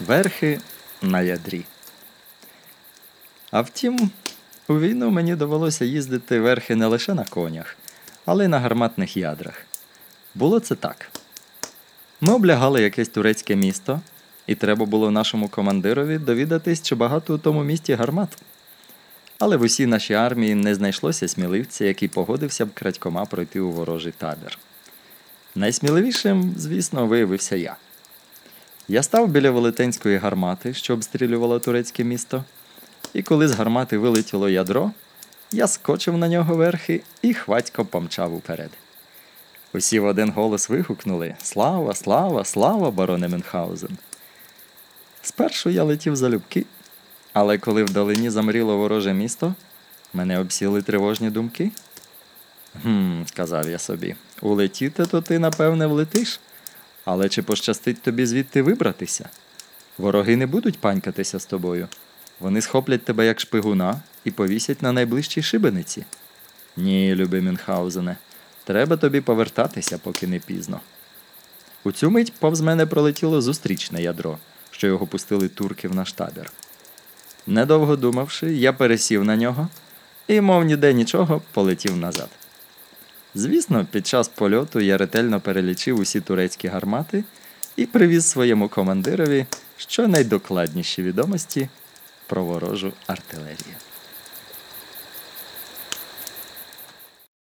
Верхи на ядрі. А втім, у війну мені довелося їздити верхи не лише на конях, але й на гарматних ядрах. Було це так. Ми облягали якесь турецьке місто, і треба було нашому командирові довідатись, чи багато у тому місті гармат. Але в усій нашій армії не знайшлося сміливця, який погодився б крадькома пройти у ворожий табір. Найсміливішим, звісно, виявився я. Я став біля велетенської гармати, що обстрілювала турецьке місто, і коли з гармати вилетіло ядро, я скочив на нього верхи і хвацько помчав уперед. Усі в один голос вигукнули Слава, слава, слава, бароне Мюнхгаузен!» Спершу я летів залюбки, але коли вдалині замріло вороже місто, мене обсіли тривожні думки. Гм, сказав я собі, улетіти то ти, напевне, влетиш, але чи пощастить тобі звідти вибратися? Вороги не будуть панькатися з тобою. Вони схоплять тебе як шпигуна і повісять на найближчій шибениці. Ні, любий Мюнхгаузене, треба тобі повертатися, поки не пізно. У цю мить повз мене пролетіло зустрічне ядро, що його пустили турки в наш табір. Недовго думавши, я пересів на нього і, мов ніде нічого, полетів назад. Звісно, під час польоту я ретельно перелічив усі турецькі гармати і привіз своєму командирові щонайдокладніші відомості про ворожу артилерію.